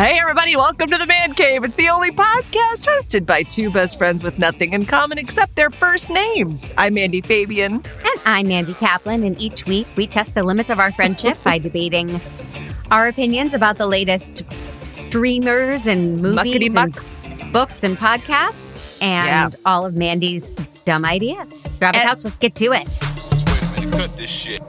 Hey, everybody, welcome to the Mandcave. It's the only podcast hosted by two best friends with nothing in common except their first names. I'm Mandy Fabian. And I'm Mandy Kaplan, and each week we test the limits of our friendship by debating our opinions about the latest streamers and movies and books and podcasts and Yeah. all of Mandy's dumb ideas. Grab a And- couch, let's get to it. Wait a minute, cut this shit.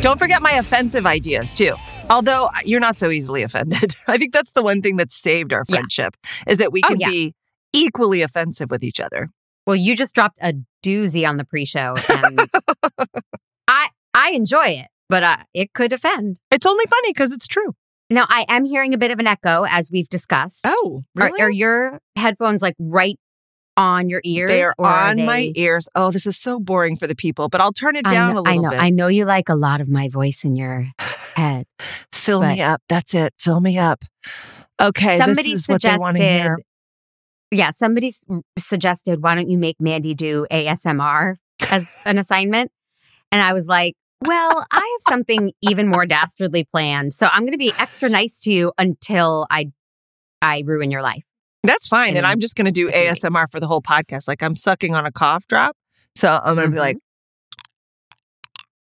Don't forget my offensive ideas, too. Although you're not so easily offended. I think that's the one thing that saved our Yeah. friendship is that we Oh, can yeah. be equally offensive with each other. Well, you just dropped a doozy on the pre-show, and I I enjoy it, but uh, it could offend. It's only funny because it's true. Now, I am hearing a bit of an echo, as we've discussed. Oh, Are, are your headphones like right on your ears? They're on my ears. Oh, this is so boring for the people, but I'll turn it down know, a little I know. bit. I know you like a lot of my voice in your head. Fill me up. That's it. Fill me up. Okay, somebody this is what they want to suggested. hear. Yeah, somebody s- suggested, why don't you make Mandy do ASMR as an assignment? And I was like, well, I have something even more dastardly planned. So I'm going to be extra nice to you until I I ruin your life. That's fine. And And- I'm just going to do ASMR for the whole podcast. Like I'm sucking on a cough drop. So I'm going to be Mhm. like,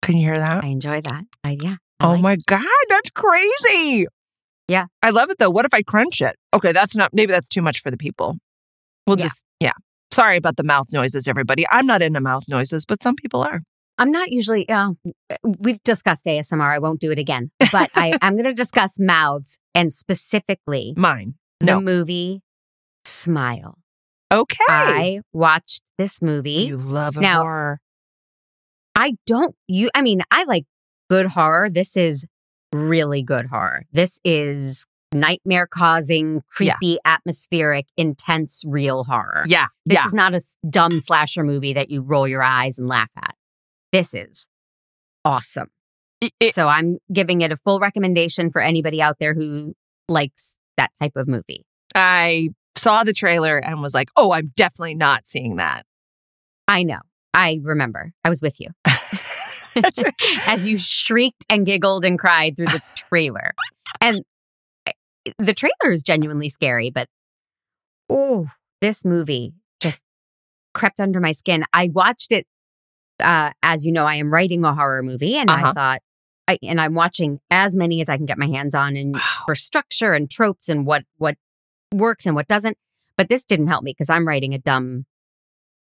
can you hear that? I enjoy that. I, yeah. I Oh like my God, that's crazy. Yeah. I love it though. What if I crunch it? Okay, that's not, maybe that's too much for the people. We'll Yeah. just, yeah. Sorry about the mouth noises, everybody. I'm not into mouth noises, but some people are. I'm not usually, uh, we've discussed ASMR. I won't do it again, but I, I'm going to discuss mouths and specifically Mine. the No. movie Smile. Okay. I watched this movie. you love a Now- horror. I don't you I mean, I like good horror. This is really good horror. This is nightmare causing, Yeah. creepy, atmospheric, intense, real horror. Yeah. This yeah. is not a dumb slasher movie that you roll your eyes and laugh at. This is awesome. It- it- So I'm giving it a full recommendation for anybody out there who likes that type of movie. I saw the trailer and was like, oh, I'm definitely not seeing that. I know. I remember. I was with you. As you shrieked and giggled and cried through the trailer. And eh, the trailer is genuinely scary, but oh, this movie just crept under my skin. I watched it, uh, as you know, I am writing a horror movie, and Uh-huh. I thought, I, and I'm watching as many as I can get my hands on, and Wow. for structure and tropes and what what works and what doesn't. But this didn't help me because I'm writing a dumb,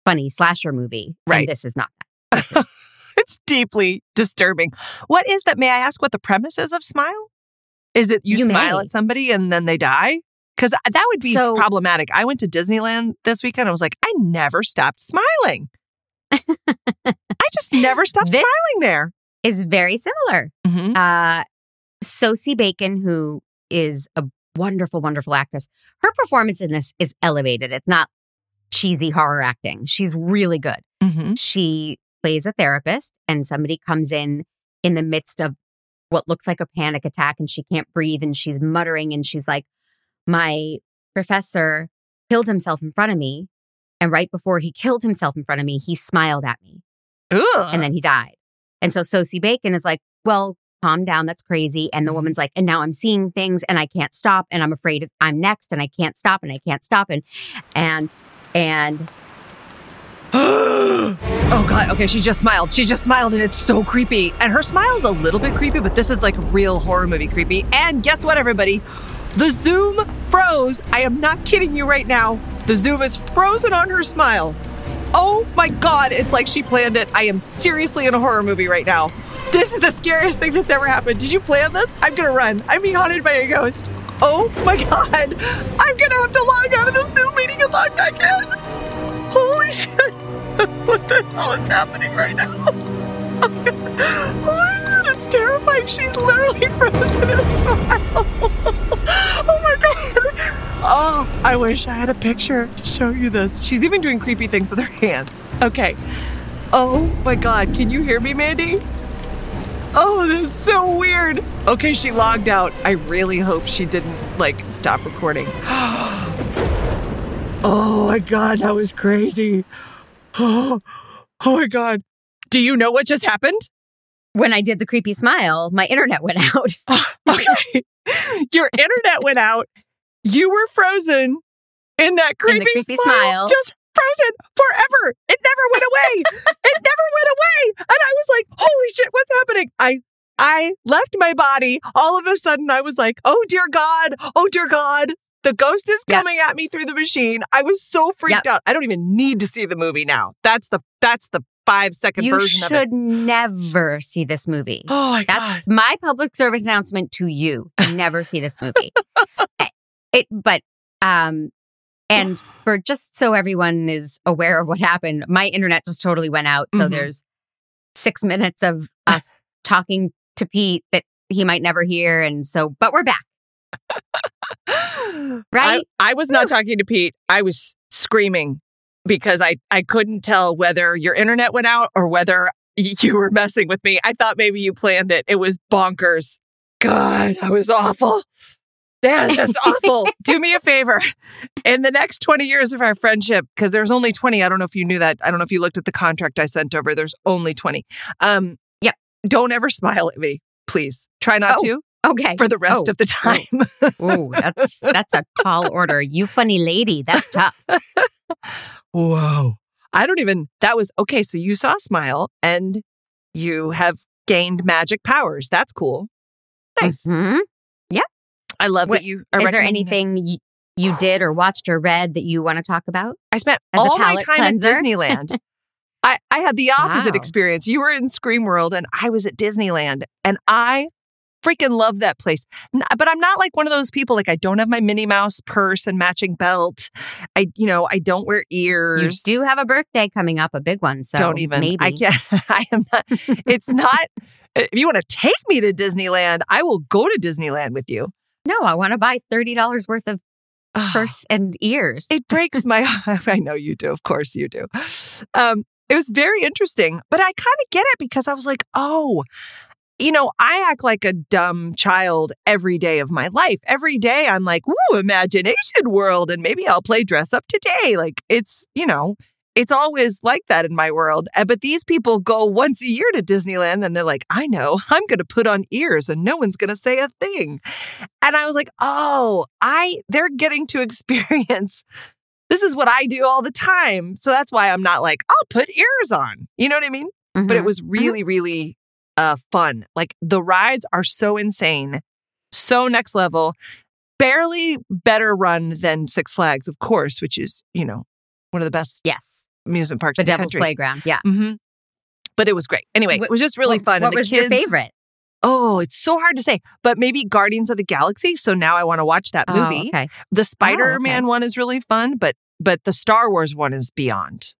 funny slasher movie, Right. And this is not that. This is- It's deeply disturbing. What is that? May I ask what the premise is of Smile? Is it you, You smile may. at somebody and then they die? Because that would be So- problematic. I went to Disneyland this weekend. I was like, I never stopped smiling. I just never stopped This- smiling there. is very similar. Mhm. Uh, Sosie Bacon, who is a wonderful, wonderful actress, her performance in this is elevated. It's not cheesy horror acting. She's really good. Mhm. She plays a therapist, and somebody comes in in the midst of what looks like a panic attack, and she can't breathe, and she's muttering, and she's like, My professor killed himself in front of me. And right before he killed himself in front of me, he smiled at me and then he died. And so Sosie Bacon is like, well, calm down. That's crazy. And the woman's mm-hmm. like, and now I'm seeing things and I can't stop. And I'm afraid I'm next and I can't stop and I can't stop. And, and, and oh god okay she just smiled she just smiled and it's so creepy and her smile's a little bit creepy but this is like real horror movie creepy and guess what everybody the zoom froze i am not kidding you right now the zoom is frozen on her smile oh my god it's like she planned it i am seriously in a horror movie right now this is the scariest thing that's ever happened did you plan this i'm gonna run i'm being haunted by a ghost oh my god i'm gonna have to log out of the zoom meeting and log back in Holy shit! what the hell is happening right now? Oh Holy shit, it's terrifying. She's literally frozen in a smile. oh my god. Oh, I wish I had a picture to show you this. She's even doing creepy things with her hands. Okay. Oh my god, can you hear me, Mandy? Oh, this is so weird. Okay, she logged out. I really hope she didn't like stop recording. Oh my god, that was crazy. Oh, oh my god. Do you know what just happened? when I did the creepy smile, my internet went out. okay. Your internet went out. You were frozen in that creepy, creepy smile, smile. Just frozen forever. It never went away. it never went away. And I was like, holy shit, what's happening? I I left my body. All of a sudden I was like, oh dear God, oh dear God. The ghost is Yep. coming at me through the machine. I was so freaked out. I don't even need to see the movie now. That's the that's the five second you version of it. should never see this movie. Oh my That's God. my public service announcement to you. Never see this movie. Eh, it, but, um, and for just so everyone is aware of what happened, my internet just totally went out. So Mhm. there's six minutes of us talking to Pete that he might never hear. And so, but we're back. Right? I, I was not talking to Pete. I was screaming because I, I couldn't tell whether your internet went out or whether you were messing with me. I thought maybe you planned it. It was bonkers. God, that was awful. Yeah, just awful. Do me a favor. In the next 20 years of our friendship, because there's only 20, I don't know if you knew that. I don't know if you looked at the contract I sent over. There's only 20. Um, Yep. Don't ever smile at me, please. Try not Oh, to Okay. for the rest Oh, of the time. Ooh, that's that's a tall order. You funny lady. That's tough. Whoa. I don't even, that was okay. So you saw Smile and you have gained magic powers. That's cool. Nice. Mhm. I love What- that you are Is there anything you, you did or watched or read that you want to talk about? I spent all my time cleanser? at Disneyland. I, I had the opposite Wow. experience. You were in Scream World and I was at Disneyland and I freaking love that place. But I'm not like one of those people like I don't have my Minnie Mouse purse and matching belt. I you know, I don't wear ears. You do have a birthday coming up, a big one. So don't even. maybe. I can't. I am not. It's not. If you want to take me to Disneyland, I will go to Disneyland with you. No, I want to buy thirty dollars worth of purse and ears. It breaks my. I know you do. Of course you do. Um, it was very interesting, but I kind of get it because I was like, oh, you know, I act like a dumb child every day of my life. Every day I'm like, ooh, imagination world, and maybe I'll play dress up today. Like it's, you know, it's always like that in my world. Uh, But these people go once a year to Disneyland and they're like, I know, I'm going to put on ears and no one's going to say a thing. And I was like, oh, I, they're getting to experience. This is what I do all the time. So that's why I'm not like, I'll put ears on. You know what I mean? But it Mhm. was really, really uh, fun. Like the rides are so insane, so next level. Barely better run than Six Flags, of course, which is, you know, one of the best yes, amusement parks the the Devil's country. Playground. Yeah. hmm But it was great. Anyway, it was just really What- fun. What the was your favorite? Oh, it's so hard to say. But maybe Guardians of the Galaxy. So now I want to watch that Oh, movie. okay. The Spider Man one is really fun, but but the Star Wars one is beyond.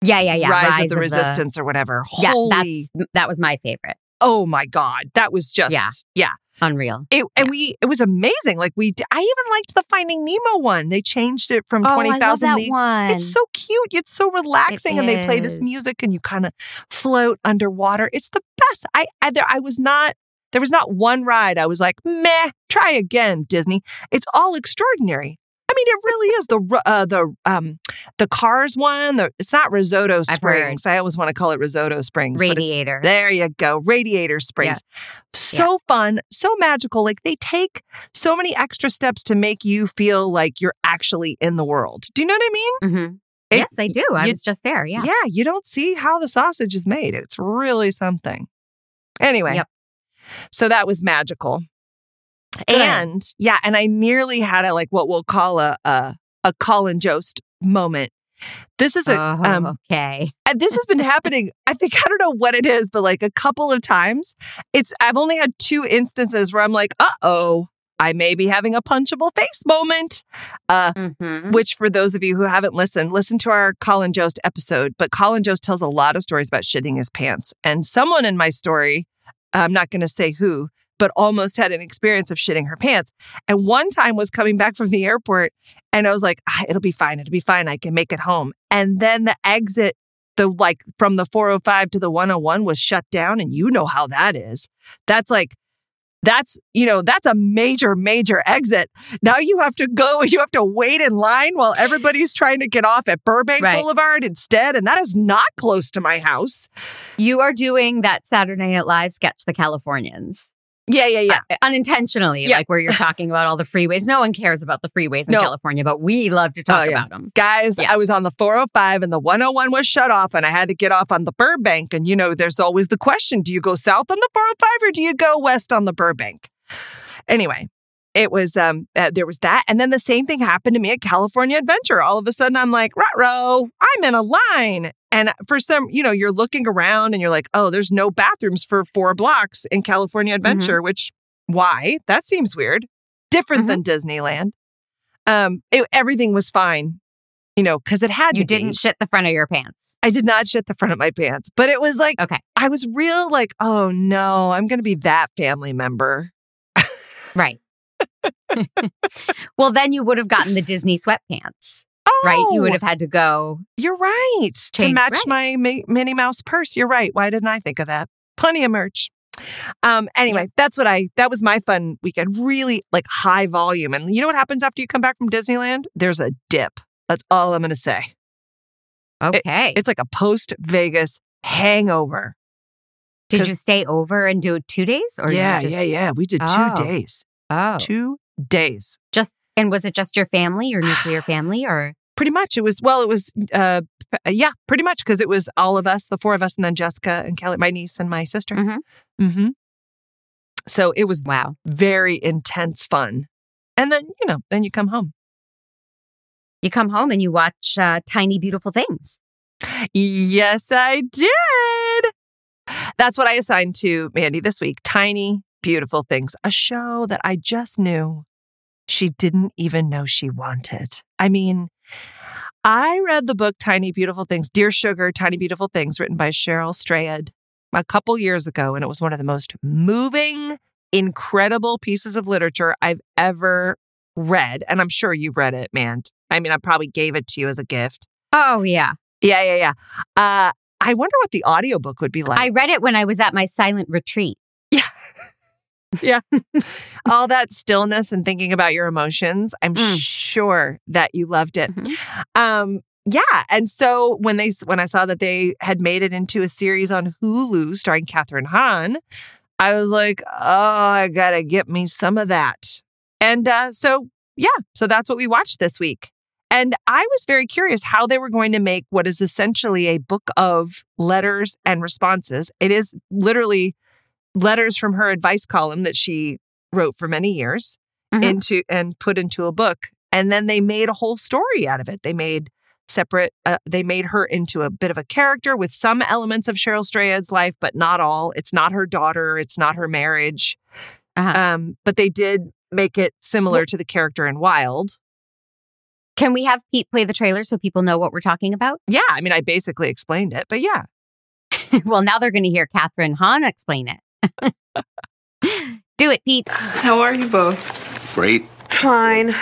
Yeah, yeah, yeah. Rise, of the Resistance or whatever. Yeah, Holy, that's that was my favorite. oh my God. That was just, Yeah. yeah. Unreal. It, and we, it was amazing. Like we, I even liked the Finding Nemo one. They changed it from Oh, I love 20,000 that Leagues. one. It's so cute. It's so relaxing. and they play this music and you kind of float underwater. It's the best. I, I, there, I was not, there was not one ride. I was like, meh, try again, Disney. It's all extraordinary. I mean, it really is the uh, the um the Cars one. The, it's not Risotto Springs. I always want to call it Risotto Springs. but Radiator. there you go. Radiator Springs. So fun, so magical. Like they take so many extra steps to make you feel like you're actually in the world. Do you know what I mean? Mhm. It- yes, I do. I you- was just there. Yeah. Yeah. you don't see how the sausage is made. It's really something. Anyway, Yep. so that was magical. Good. And yeah, and I nearly had a like what we'll call a a, a Colin Jost moment. This is a oh, um, okay. and this has been happening i think i don't know what it is but like a couple of times it's i've only had two instances where i'm like uh-oh i may be having a punchable face moment uh Mhm. which for those of you who haven't listened listen to our colin jost episode but colin jost tells a lot of stories about shitting his pants and someone in my story i'm not going to say who but almost had an experience of shitting her pants and one time was coming back from the airport and i was like ah, it'll be fine it'll be fine i can make it home and then the exit the like from the 405 to the 101 was shut down and you know how that is that's like That's, you know, that's a major, major exit. Now you have to go, you have to wait in line while everybody's trying to get off at Burbank Right. Boulevard instead. And that is not close to my house. You are doing that Saturday Night Live sketch, The Californians. Yeah, yeah, yeah. Uh, unintentionally, Yeah. like where you're talking about all the freeways. No one cares about the freeways in No. California, but we love to talk Oh, yeah. about them. Guys, Yeah. I was on the 405 and the 101 was shut off, and I had to get off on the Burbank. And you know, there's always the question do you go south on the 405 or do you go west on the Burbank? Anyway, it was, um, uh, there was that. And then the same thing happened to me at California Adventure. All of a sudden, I'm like, row, I'm in a line. And for some, you know, you're looking around and you're like, oh, there's no bathrooms for four blocks in California Adventure, which, why? That seems weird. Different Mhm. than Disneyland. Um, it, everything was fine, you know, because it had You didn't shit the front of your pants. I did not shit the front of my pants, but it was like Okay. I was real like, oh no, I'm gonna be that family member. Right. well, then you would have gotten the Disney sweatpants, Oh, right? You would have had to go. You're right to match right. my Mi- Minnie Mouse purse. You're right. Why didn't I think of that? Plenty of merch. Um. Anyway, that's what I. That was my fun weekend. Really like high volume. And you know what happens after you come back from Disneyland? There's a dip. That's all I'm gonna say. Okay. It's like a post Vegas hangover. Did you stay over and do two days? Or yeah, just, yeah, yeah. We did two Oh. days. Oh, Two days. just and was it just your family, your nuclear family, or? Pretty much. It was well it was uh yeah pretty much because it was all of us the four of us and then jessica and kelly my niece and my sister. Mhm. hmm so it was wow? very intense fun. And then you know then you come home. You come home and you watch uh, Tiny Beautiful Things. yes i did. That's what i assigned to mandy this week tiny beautiful things a show that i just knew she didn't even know she wanted i mean I read the book Tiny Beautiful Things, Dear Sugar, Tiny Beautiful Things, written by Cheryl Strayed a couple years ago, and it was one of the most moving, incredible pieces of literature I've ever read. And I'm sure you've read it, man. I mean, I probably gave it to you as a gift. Oh yeah, Yeah, yeah, yeah. Uh, I wonder what the audiobook would be like. I read it when I was at my silent retreat. All that stillness and thinking about your emotions. I'm Mm. sure that you loved it. Mhm. Um, yeah, and so when they when I saw that they had made it into a series on Hulu starring Kathryn Hahn, I was like, oh, I gotta get me some of that. And uh, so yeah, so that's what we watched this week. And I was very curious how they were going to make what is essentially a book of letters and responses. It is literally letters from her advice column that she wrote for many years Mhm. into and put into a book. And then they made a whole story out of it. They made separate, uh, they made her into a bit of a character with some elements of Cheryl Strayed's life, but not all. It's not her daughter, it's not her marriage. Uh-huh. Um, but they did make it similar to the character in Wild. Can we have Pete play the trailer so people know what we're talking about? Yeah, I mean, I basically explained it, but yeah. well, now they're going to hear Kathryn Hahn explain it. Do it, Pete. How are you both? Great. Fine.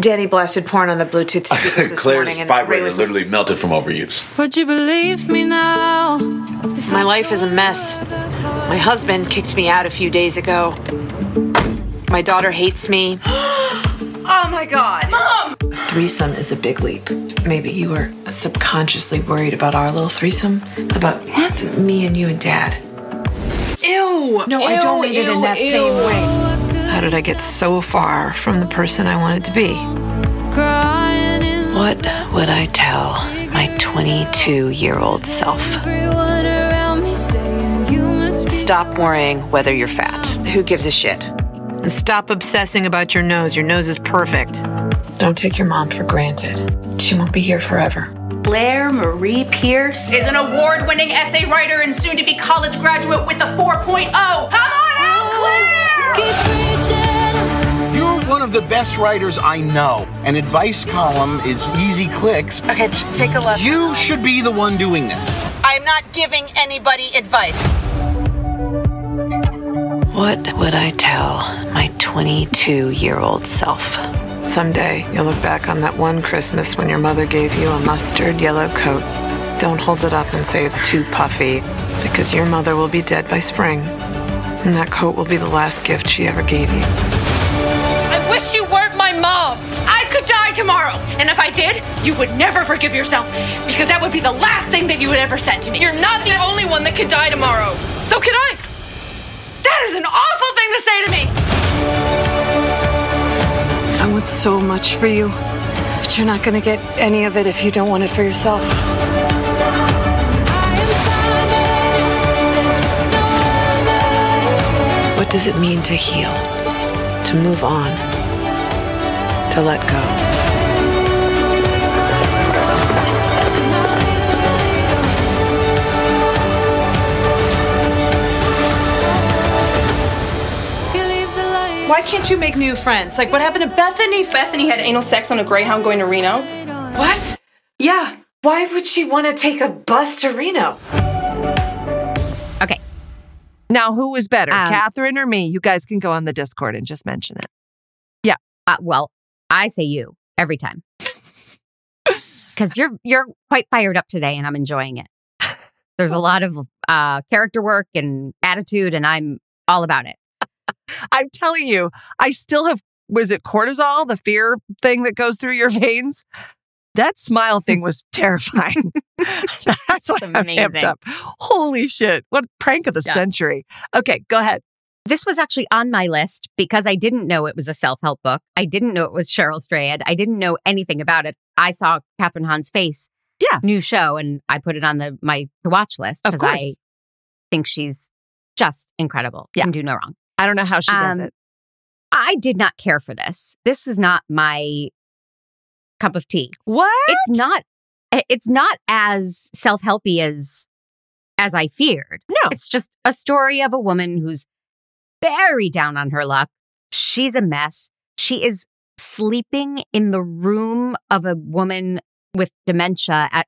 Danny blasted porn on the Bluetooth speakers this Claire's morning, and Ray vibrator was literally melted from overuse. Would you believe me now? My life is a mess. My husband kicked me out a few days ago. My daughter hates me. oh my god. Mom! A threesome is a big leap. Maybe you were subconsciously worried about our little threesome? About what? Me and you and dad. Ew! No, I don't mean it in that same way. How did I get so far from the person I wanted to be? crying What would I tell my 22 year old self? everyone around me saying you must be Stop worrying whether you're fat. Who gives a shit? And stop obsessing about your nose. Your nose is perfect. Don't take your mom for granted. She won't be here forever. Blair Marie Pierce is an award winning essay writer and soon to be college graduate with a 4.0. Come on out, Claire! You're one of the best writers I know. An advice column is easy clicks. Okay, take a look. You should be the one doing this. I'm not giving anybody advice. What would I tell my 22 year old self? Someday you'll look back on that one Christmas when your mother gave you a mustard yellow coat. Don't hold it up and say it's too puffy. Because your mother will be dead by spring. And that coat will be the last gift she ever gave you. I wish you weren't my mom. I could die tomorrow. And if I did, you would never forgive yourself because that would be the last thing that you would ever said to me. You're not the only one that could die tomorrow. So can I. That is an awful thing to say to me. I want so much for you, but you're not gonna get any of it if you don't want it for yourself. What does it mean to heal? To move on? To let go? Why can't you make new friends? Like what happened to Bethany? Bethany had anal sex on a Greyhound going to Reno. What? Yeah. Why would she want to take a bus to Reno? Okay. Now, who was better, Um, Kathryn or me? You guys can go on the Discord and just mention it. Uh, well, I say you every time. Because you're you're quite fired up today and I'm enjoying it. There's a lot of uh, character work and attitude, and I'm all about it. I'm telling you, I still have, was it cortisol, the fear thing that goes through your veins? That smile thing was terrifying. That's what I'm amped up. Holy shit. What prank of the Yeah. century. Okay, go ahead. This was actually on my list because I didn't know it was a self help book. I didn't know it was Cheryl Strayed. I didn't know anything about it. I saw Kathryn Hahn's face, Yeah. new show, and I put it on the my to watch list because I think she's just incredible. Yeah. Can do no wrong. I don't know how she does Um, it. I did not care for this. This is not my cup of tea. What? It's not. It's not as self helpy as as I feared. No. It's just a story of a woman who's very down on her luck. She's a mess. She is sleeping in the room of a woman with dementia at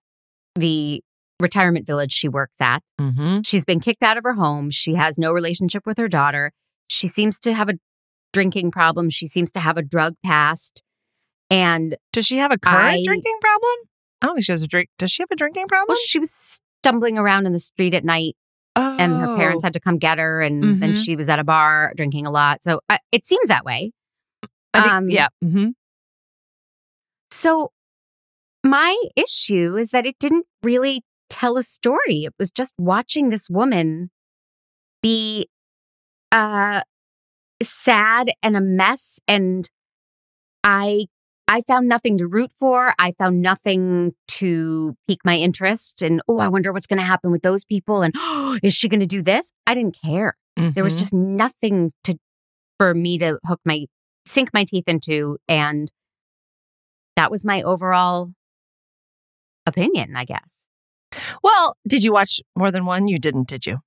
the retirement village she works at. Mm-hmm. She's been kicked out of her home. She has no relationship with her daughter. She seems to have a drinking problem. She seems to have a drug past. And Does she have a current I- drinking problem? I don't think she has a drink. Does she have a drinking problem? well, she was stumbling around in the street at night and her parents Oh. had to come get her and then Mhm. she was at a bar drinking a lot. So uh, it seems that way. I think, um, yeah. hmm So my issue is that it didn't really tell a story. It was just watching this woman be uh sad and a mess and I I found nothing to root for. I found nothing to pique my interest and oh, I wonder what's going to happen with those people and oh, is she going to do this? I didn't care. There was Mhm. just nothing to for me to hook my sink my teeth into and that was my overall opinion, I guess. Well, did you watch more than one? You didn't, did you?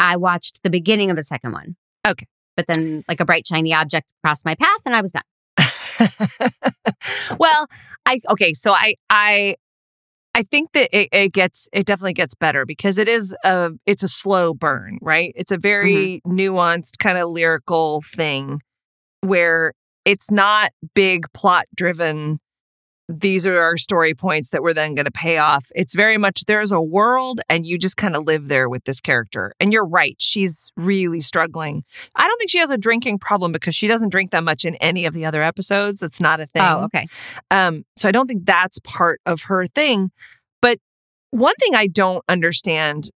I watched the beginning of the second one. Okay. But then like a bright shiny object crossed my path and I was done. well, I okay, so I I I think that it, it gets it definitely gets better because it is a it's a slow burn, right? It's a very mm-hmm. nuanced kind of lyrical thing where it's not big plot driven. These are our story points that we're then going to pay off. It's very much there's a world and you just kind of live there with this character. And you're right, she's really struggling. I don't think she has a drinking problem because she doesn't drink that much in any of the other episodes. It's not a thing. Oh, okay. Um, so I don't think that's part of her thing. But one thing I don't understand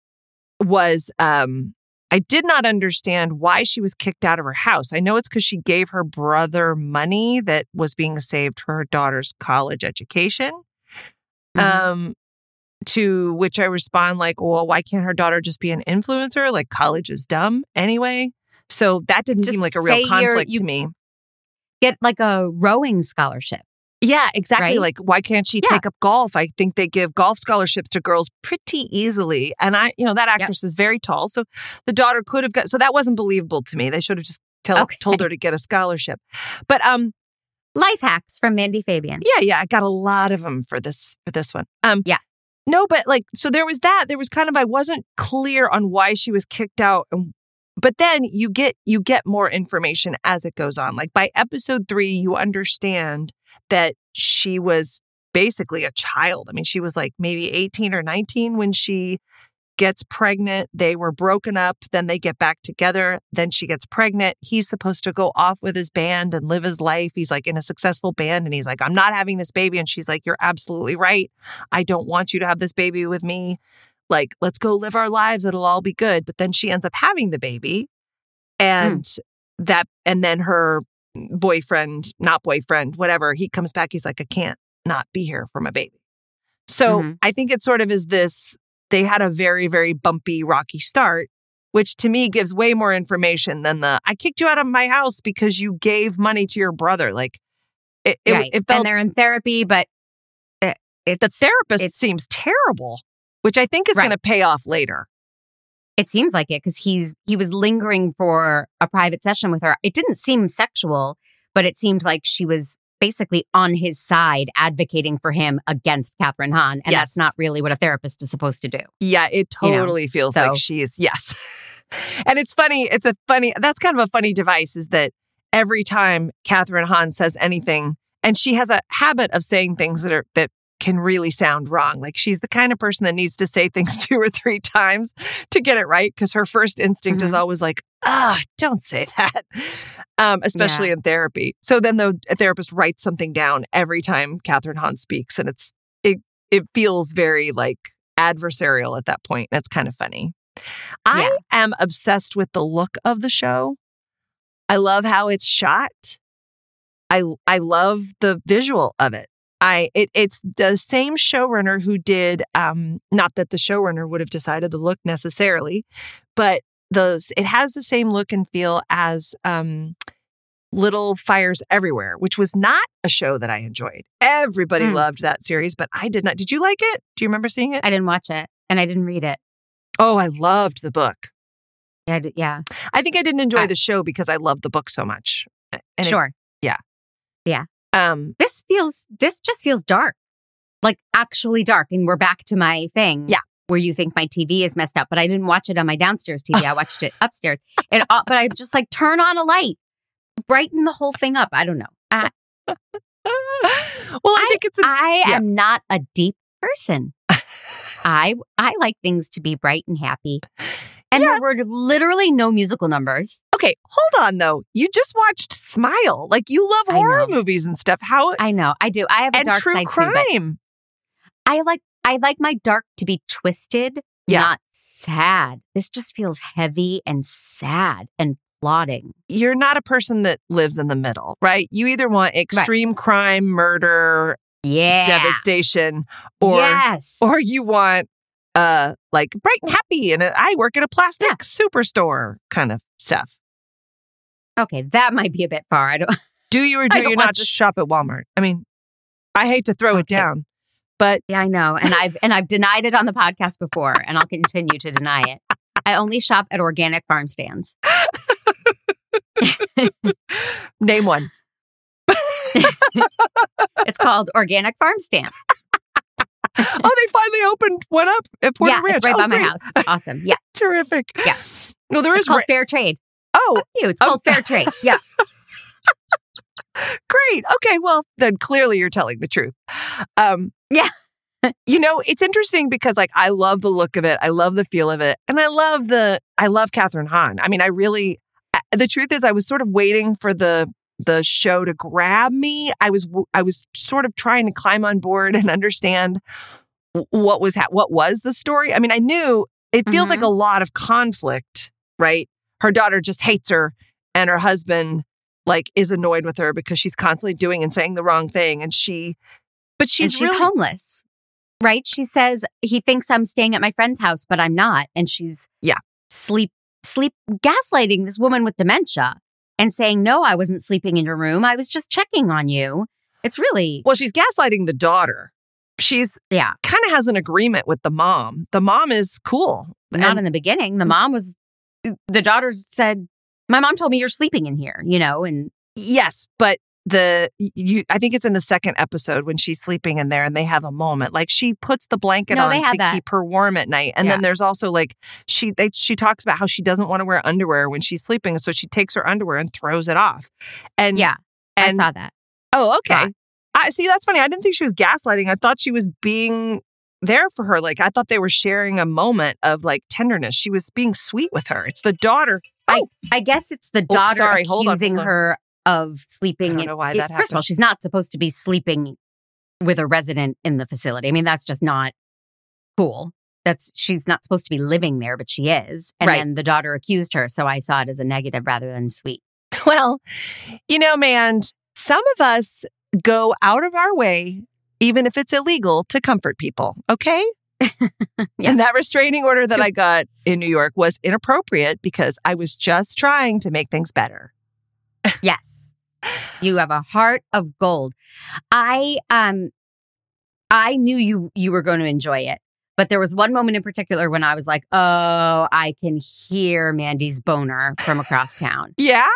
was um, I did not understand why she was kicked out of her house. I know it's because she gave her brother money that was being saved for her daughter's college education. Mhm. Um, to which I respond like, well, why can't her daughter just be an influencer? Like college is dumb anyway. So that didn't Just seem like a real conflict to me. Get like a rowing scholarship. Yeah, exactly. Right? Like, why can't she Yeah. take up golf? I think they give golf scholarships to girls pretty easily. And I, you know, that actress is very tall. So the daughter could have got, so that wasn't believable to me. They should have just tell, Okay. told her to get a scholarship. But, um, Life hacks from Mandy Fabian. yeah, yeah, I got a lot of them for this, for this one. Um, Yeah. No, but like, so there was that. There was kind of, I wasn't clear on why she was kicked out. And, but then you get, you get more information as it goes on. Like by episode three, you understand that she was basically a child. I mean, she was like maybe 18 or 19 when she gets pregnant. They were broken up. Then they get back together. Then she gets pregnant. He's supposed to go off with his band and live his life. He's like in a successful band and he's like, I'm not having this baby. And she's like, You're absolutely right. I don't want you to have this baby with me. Like, let's go live our lives. It'll all be good. But then she ends up having the baby. Hmm. And that, and then her boyfriend, not boyfriend, whatever, he comes back. He's like, I can't not be here for my baby. So Mhm. I think it sort of is this they had a very, very bumpy, rocky start, which to me gives way more information than the I kicked you out of my house because you gave money to your brother. Like it, it, right. it felt and they're in therapy, but it, the therapist seems terrible, which I think is Right. going to pay off later. It seems like it because he's he was lingering for a private session with her. It didn't seem sexual, but it seemed like she was basically on his side, advocating for him against Kathryn Hahn, and Yes. that's not really what a therapist is supposed to do. Yeah, it You know, totally feels so- like she's yes. and it's funny. It's a funny. That's kind of a funny device. Is that every time Kathryn Hahn says anything, and she has a habit of saying things that are that can really sound wrong. Like she's the kind of person that needs to say things two or three times to get it right because her first instinct is Mhm. always like, ah, don't say that. Um, especially in therapy. So then the therapist writes something down every time Kathryn Hahn speaks, and it's it it feels very like adversarial at that point. That's kind of funny. I Yeah. am obsessed with the look of the show. I love how it's shot. I I love the visual of it. I it it's the same showrunner who did um not that the showrunner would have decided the look necessarily, but those it has the same look and feel as um Little Fires Everywhere, which was not a show that I enjoyed. Everybody Mm. loved that series, but I did not. Did you like it? Do you remember seeing it? I didn't watch it and I didn't read it. oh, I loved the book. Yeah, I yeah, I think I didn't enjoy I- the show because I loved the book so much. And sure. it- sure. Um, this feels this just feels dark, like actually dark. And we're back to my thing. Yeah. Where you think my TV is messed up, but I didn't watch it on my downstairs TV. I watched it upstairs, and uh, but I just like turn on a light, brighten the whole thing up. I don't know. I, well, I, think it's a, I yeah. am not a deep person. I I like things to be bright and happy, and there were literally no musical numbers. Hold on though. You just watched Smile. Like you love horror movies and stuff. How I know I do. I have a and dark true side too, crime. I like I like my dark to be twisted, Yeah. not sad. This just feels heavy and sad and plotting. You're not a person that lives in the middle, right? You either want extreme crime, murder, Yeah. devastation, or yes. or you want uh like bright and happy and I work at a plastic superstore kind of stuff. Okay, that might be a bit far. I don't. Do you or do you not just shop at Walmart? I mean, I hate to throw it down, but Yeah, I know, and I've and I've denied it on the podcast before, and I'll continue to deny it. I only shop at organic farm stands. name one. It's called Organic Farm Stand. oh, they finally opened one up at Porter yeah, Ranch. it's right Oh, by my house. Awesome. Yeah, Terrific. Yeah. Well, there it's is called ra- Fair Trade. Oh, you. It's called Fair Trade. Yeah. great. Okay, well, then clearly you're telling the truth. Um, Yeah. you know, it's interesting because like I love the look of it, I love the feel of it, and I love the I love Kathryn Hahn. I mean, I really. I- The truth is, I was sort of waiting for the the show to grab me. I was I was sort of trying to climb on board and understand what was ha- what was the story. I mean, I knew it feels like a lot of conflict, right? Her daughter just hates her, and her husband like is annoyed with her because she's constantly doing and saying the wrong thing, and she, but she's, she's really homeless, right? She says he thinks I'm staying at my friend's house, but I'm not, and she's Yeah. sleep sleep gaslighting this woman with dementia and saying no, I wasn't sleeping in your room. I was just checking on you. It's really well, she's gaslighting the daughter. She's yeah. kind of has an agreement with the mom. The mom is cool. Not And- in the beginning. The mom was the daughters said, "My mom told me you're sleeping in here," you know, and Yes, but the you I think it's in the second episode when she's sleeping in there and they have a moment. Like she puts the blanket No, on to that. keep her warm at night. And Yeah. then there's also like she they, she talks about how she doesn't want to wear underwear when she's sleeping, so she takes her underwear and throws it off. And yeah, and I saw that. oh, okay. Right. I see that's funny. I didn't think she was gaslighting. I thought she was being there for her. Like I thought they were sharing a moment of like tenderness. She was being sweet with her. It's the daughter. Oh, I guess it's the Oh, daughter sorry, hold on, accusing hold on. her of sleeping. I don't know why it- that First of all, she's not supposed to be sleeping with a resident in the facility. I mean, that's just not cool. That's she's not supposed to be living there, but she is. And Right. then the daughter accused her, so I saw it as a negative rather than sweet. Well, you know, man, some of us go out of our way, even if it's illegal, to comfort people. Okay. And that restraining order that To- I got in New York was inappropriate because I was just trying to make things better. Yes. You have a heart of gold. I um I knew you you were going to enjoy it. But there was one moment in particular when I was like, "Oh, I can hear Mandy's boner from across town." Yeah.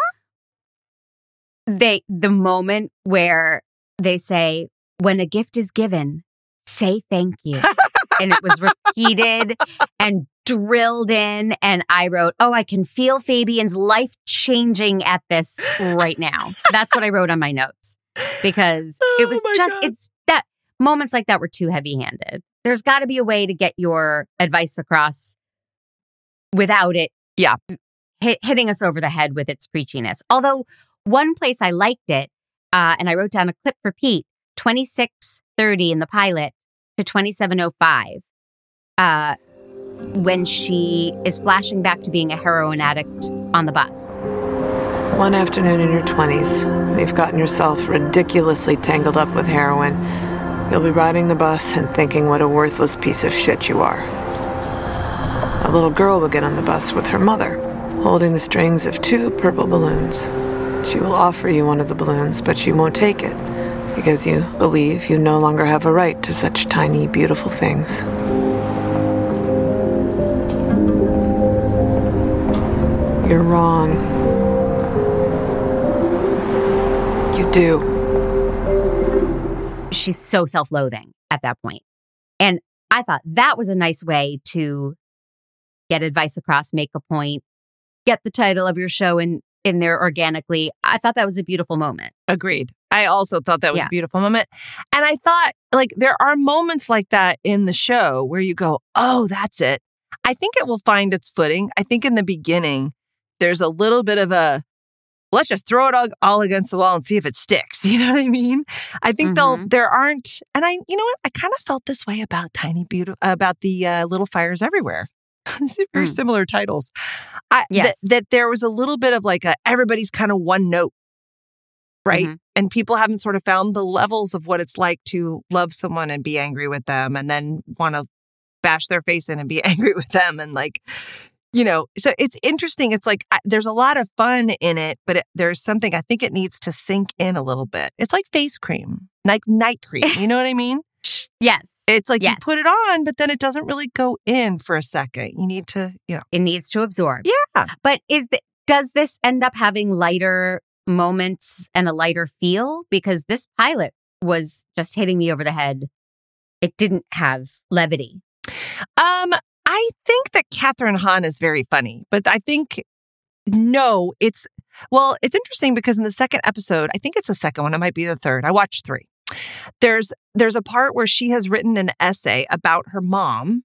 They the moment where they say, "When a gift is given, say thank you." and it was repeated and drilled in and I wrote, "Oh, I can feel Fabian's life changing at this right now." That's what I wrote on my notes because it Oh was just God. it's that moments like that were too heavy-handed. There's got to be a way to get your advice across without it Yeah. hit, hitting us over the head with its preachiness. Although one place I liked it, uh, and I wrote down a clip for Pete, 2630 in the pilot to 2705, uh, when she is flashing back to being a heroin addict on the bus. One afternoon in your 20s, when you've gotten yourself ridiculously tangled up with heroin, you'll be riding the bus and thinking what a worthless piece of shit you are. A little girl will get on the bus with her mother, holding the strings of two purple balloons. She will offer you one of the balloons, but you won't take it because you believe you no longer have a right to such tiny, beautiful things. You're wrong. You do. She's so self loathing at that point. And I thought that was a nice way to get advice across, make a point, get the title of your show in, in there organically. I thought that was a beautiful moment. Agreed. I also thought that was Yeah. a beautiful moment. And I thought, like, there are moments like that in the show where you go, oh, that's it. I think it will find its footing. I think in the beginning, there's a little bit of a, let's just throw it all, all against the wall and see if it sticks. You know what I mean? I think they'll, Mhm. there aren't, and I, you know what? I kind of felt this way about Tiny Beauty, about the uh, Little Fires Everywhere. Very Mm. similar titles. I, that- Yes. that there was a little bit of like a, everybody's kind of one note right? Mhm. And people haven't sort of found the levels of what it's like to love someone and be angry with them and then want to bash their face in and be angry with them. And like, you know, so it's interesting. It's like I, there's a lot of fun in it, but it, there's something I think it needs to sink in a little bit. It's like face cream, like night cream. You know what I mean? Yes. It's like Yes. you put it on, but then it doesn't really go in for a second. You need to, you know, It needs to absorb. yeah. But is the, does this end up having lighter moments and a lighter feel? Because this pilot was just hitting me over the head. It didn't have levity. Um, I think that Kathryn Hahn is very funny, but I think no, it's well, it's interesting because in the second episode, I think it's the second one, it might be the third. I watched three. There's there's a part where she has written an essay about her mom.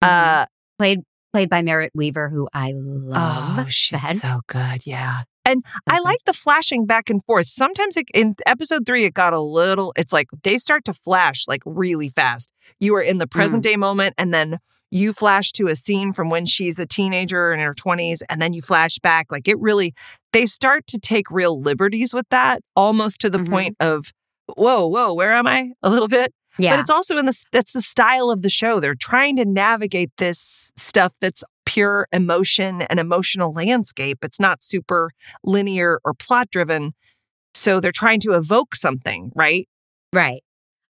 Uh Played played by Merritt Wever, who I love. oh, she's so good, yeah. And I Okay. like the flashing back and forth. Sometimes it, in episode three, it got a little, it's like they start to flash like really fast. You are in the present day moment, and then you flash to a scene from when she's a teenager in her 20s, and then you flash back. Like it really, they start to take real liberties with that, almost to the Mhm. point of, whoa, whoa, where am I? A little bit. Yeah. But it's also in the that's the style of the show. They're trying to navigate this stuff that's pure emotion and emotional landscape. It's not super linear or plot driven. So they're trying to evoke something, right? right.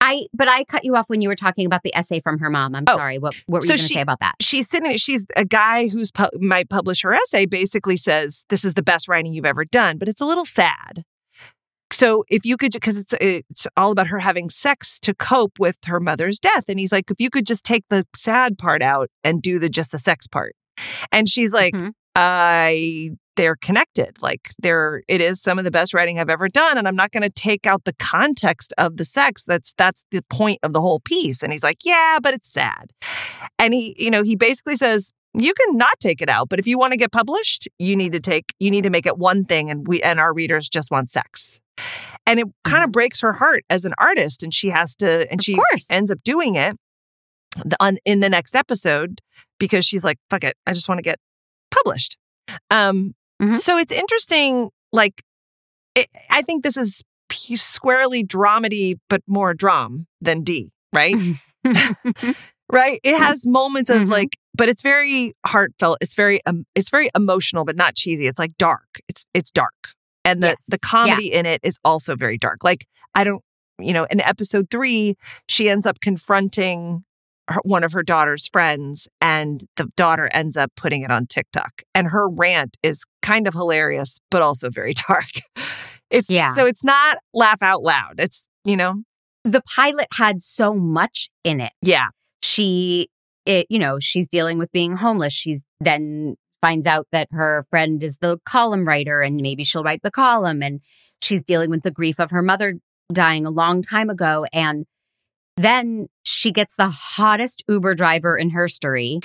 I but I cut you off when you were talking about the essay from her mom. I'm Oh. sorry. What what were So you going to say about that? She's sitting she's a guy who's pu- might publish her essay basically says this is the best writing you've ever done, but it's a little sad. So if you could, because it's it's all about her having sex to cope with her mother's death, and he's like, if you could just take the sad part out and do the just the sex part, and she's like, Mhm. I they're connected. Like they're it is some of the best writing I've ever done. And I'm not gonna take out the context of the sex. That's that's the point of the whole piece. And he's like, Yeah, but it's sad. And he, you know, he basically says, you can not take it out, but if you want to get published, you need to take you need to make it one thing and we and our readers just want sex. And it kind of breaks her heart as an artist and she has to and Of she course. ends up doing it the, on in the next episode because she's like, fuck it, I just want to get published. Um, Mhm. so it's interesting. Like, it, I think this is pu- squarely dramedy, but more dram than D, right? right. It has moments of Mhm. like, but it's very heartfelt. It's very, um, it's very emotional, but not cheesy. It's like dark. It's it's dark, and the Yes. the comedy in it is also very dark. Like I don't, you know, in episode three, she ends up confronting her, one of her daughter's friends, and the daughter ends up putting it on TikTok. And her rant is kind of hilarious, but also very dark. It's Yeah. so it's not laugh out loud. It's you know, the pilot had so much in it. yeah, She, it, you know, she's dealing with being homeless. She's then finds out that her friend is the column writer and maybe she'll write the column. And she's dealing with the grief of her mother dying a long time ago. And then she gets the hottest Uber driver in her story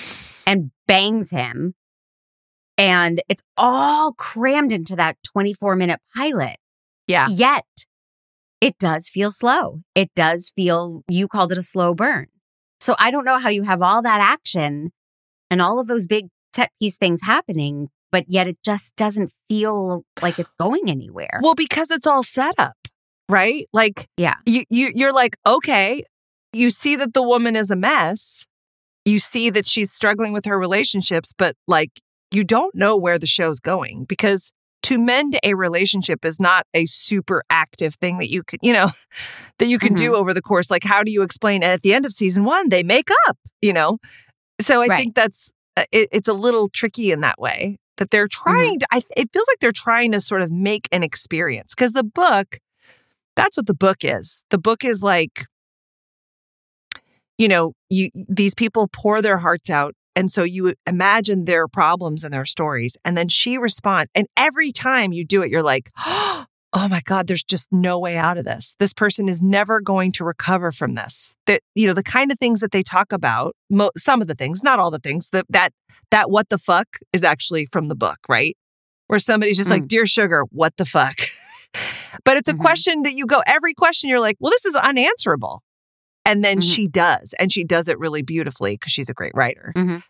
and bangs him. And it's all crammed into that 24 minute pilot. yeah. Yet it does feel slow. It does feel, you called it a slow burn. So I don't know how you have all that action and all of those big set piece things happening, but yet it just doesn't feel like it's going anywhere. Well, because it's all set up, right? Like, Yeah. you you you're like, okay, you see that the woman is a mess. You see that she's struggling with her relationships, but like, you don't know where the show's going because to mend a relationship is not a super active thing that you could, you know, that you can do mm-hmm. over the course. Like, how do you explain? At the end of season one, they make up, you know. So I Right. think that's Uh, it, it's a little tricky in that way that they're mm-hmm. trying to. I, it feels like they're trying to sort of make an experience because the book, that's what the book is. The book is like, you know, you these people pour their hearts out, and so you imagine their problems and their stories, and then she responds. And every time you do it, you're like, oh my god, there's just no way out of this. This person is never going to recover from this. That you know the kind of things that they talk about, mo- some of the things, not all the things. That that that what the fuck is actually from the book, right? Where somebody's just like, dear sugar, what the fuck. But it's a Mhm. question that you go, every question you're like, well, this is unanswerable. And then Mhm. she does. And she does it really beautifully because she's a great writer. Mhm.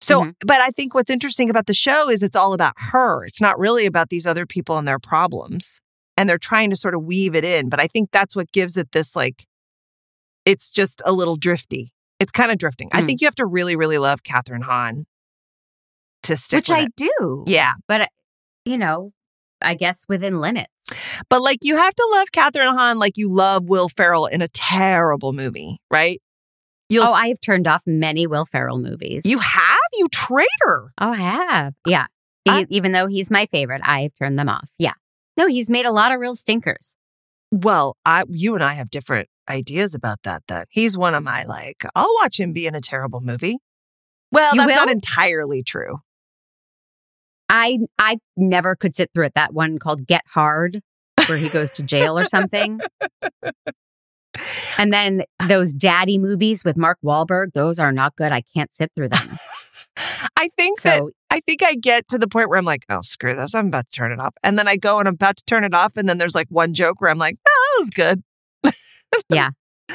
So, Mhm. but I think what's interesting about the show is it's all about her. It's not really about these other people and their problems. And they're trying to sort of weave it in. But I think that's what gives it this like, it's just a little drifty. It's kind of drifting. I Mm. think you have to really, really love Kathryn Hahn to stick Which I it. do. Yeah. But, you know, I guess within limits. But like you have to love Kathryn Hahn like you love Will Ferrell in a terrible movie, right? You'll oh, I have turned off many Will Ferrell movies. you have you traitor. Oh, I have. Yeah. I- even though he's my favorite, I've turned them off. Yeah. No, he's made a lot of real stinkers. Well, I you and I have different ideas about that. Then he's one of mm-hmm. my like I'll watch him be in a terrible movie. Well, You that's not entirely true. I I never could sit through it. That one called Get Hard, where he goes to jail or something. And then those daddy movies with Mark Wahlberg, those are not good. I can't sit through them. I think that So I think I get to the point where I'm like, oh screw this, I'm about to turn it off, and then I go and I'm about to turn it off, and then there's like one joke where I'm like, oh, that was good,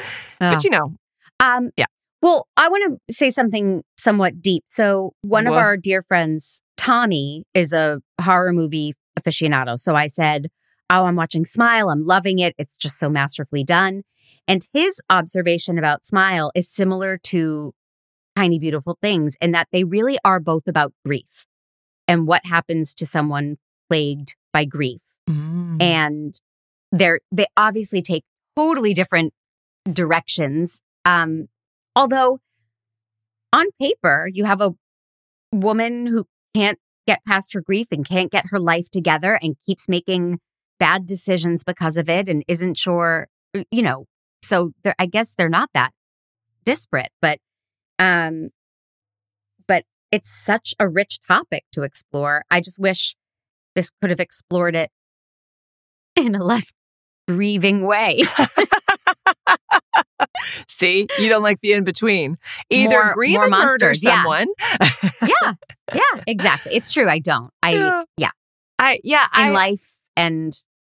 oh. but you know, Um, Yeah. Well, I want to say something somewhat deep. So, one of our dear friends, Tommy, is a horror movie aficionado. So I said, Oh, I'm watching Smile. I'm loving it. It's just so masterfully done. And his observation about Smile is similar to Tiny Beautiful Things in that they really are both about grief and what happens to someone plagued by grief Mm. and they're they obviously take totally different directions um although on paper you have a woman who can't get past her grief and can't get her life together and keeps making bad decisions because of it and isn't sure you know so i guess they're not that disparate but um but it's such a rich topic to explore. I just wish this could have explored it in a less grieving way. See, you don't like the in between. Either More- grieve more and murder monsters, yeah. someone. yeah. Yeah, exactly. It's true. I don't. I Yeah. yeah. I yeah, in I life and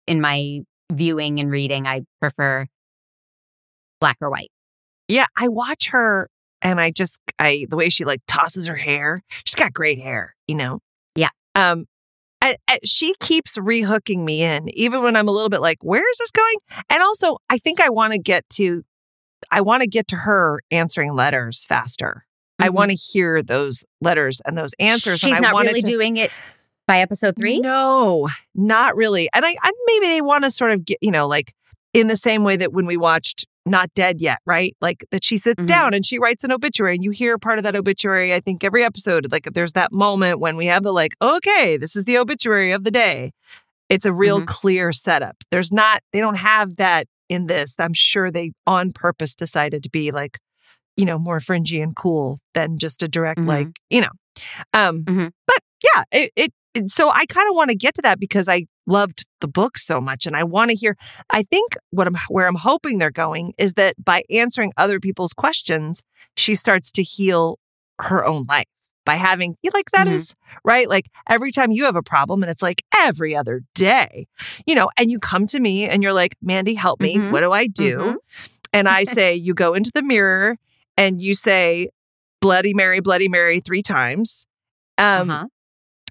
in my viewing and reading, I prefer black or white. yeah, I watch her and I just I the way she like tosses her hair. She's got great hair, you know. Yeah. Um I, I- she keeps rehooking me in even when I'm a little bit like where is this going? And also, I think I want to get to I want to get to her answering letters faster. I Mhm. want to hear those letters and those answers. She's and I not really to, doing it by episode three. No, not really. And I, I maybe they want to sort of get, you know, like in the same way that when we watched Not Dead Yet, right? Like that she sits Mhm. down and she writes an obituary and you hear part of that obituary, I think every episode. Like there's that moment when we have the like, okay, this is the obituary of the day. It's a real Mhm. clear setup. There's not, they don't have that in this. I'm sure they on purpose decided to be like, you know, more fringy and cool than just a direct, Mhm. like, you know. Um, Mhm. but yeah, it it- so I kind of want to get to that because I loved the book so much and I want to hear I think what I'm where I'm hoping they're going is that by answering other people's questions she starts to heal her own life by having you like that Mhm. is right like every time you have a problem and it's like every other day you know and you come to me and you're like Mandy help me Mhm. what do I do Mhm. and I say you go into the mirror and you say bloody mary bloody mary 3 times um Uh-huh.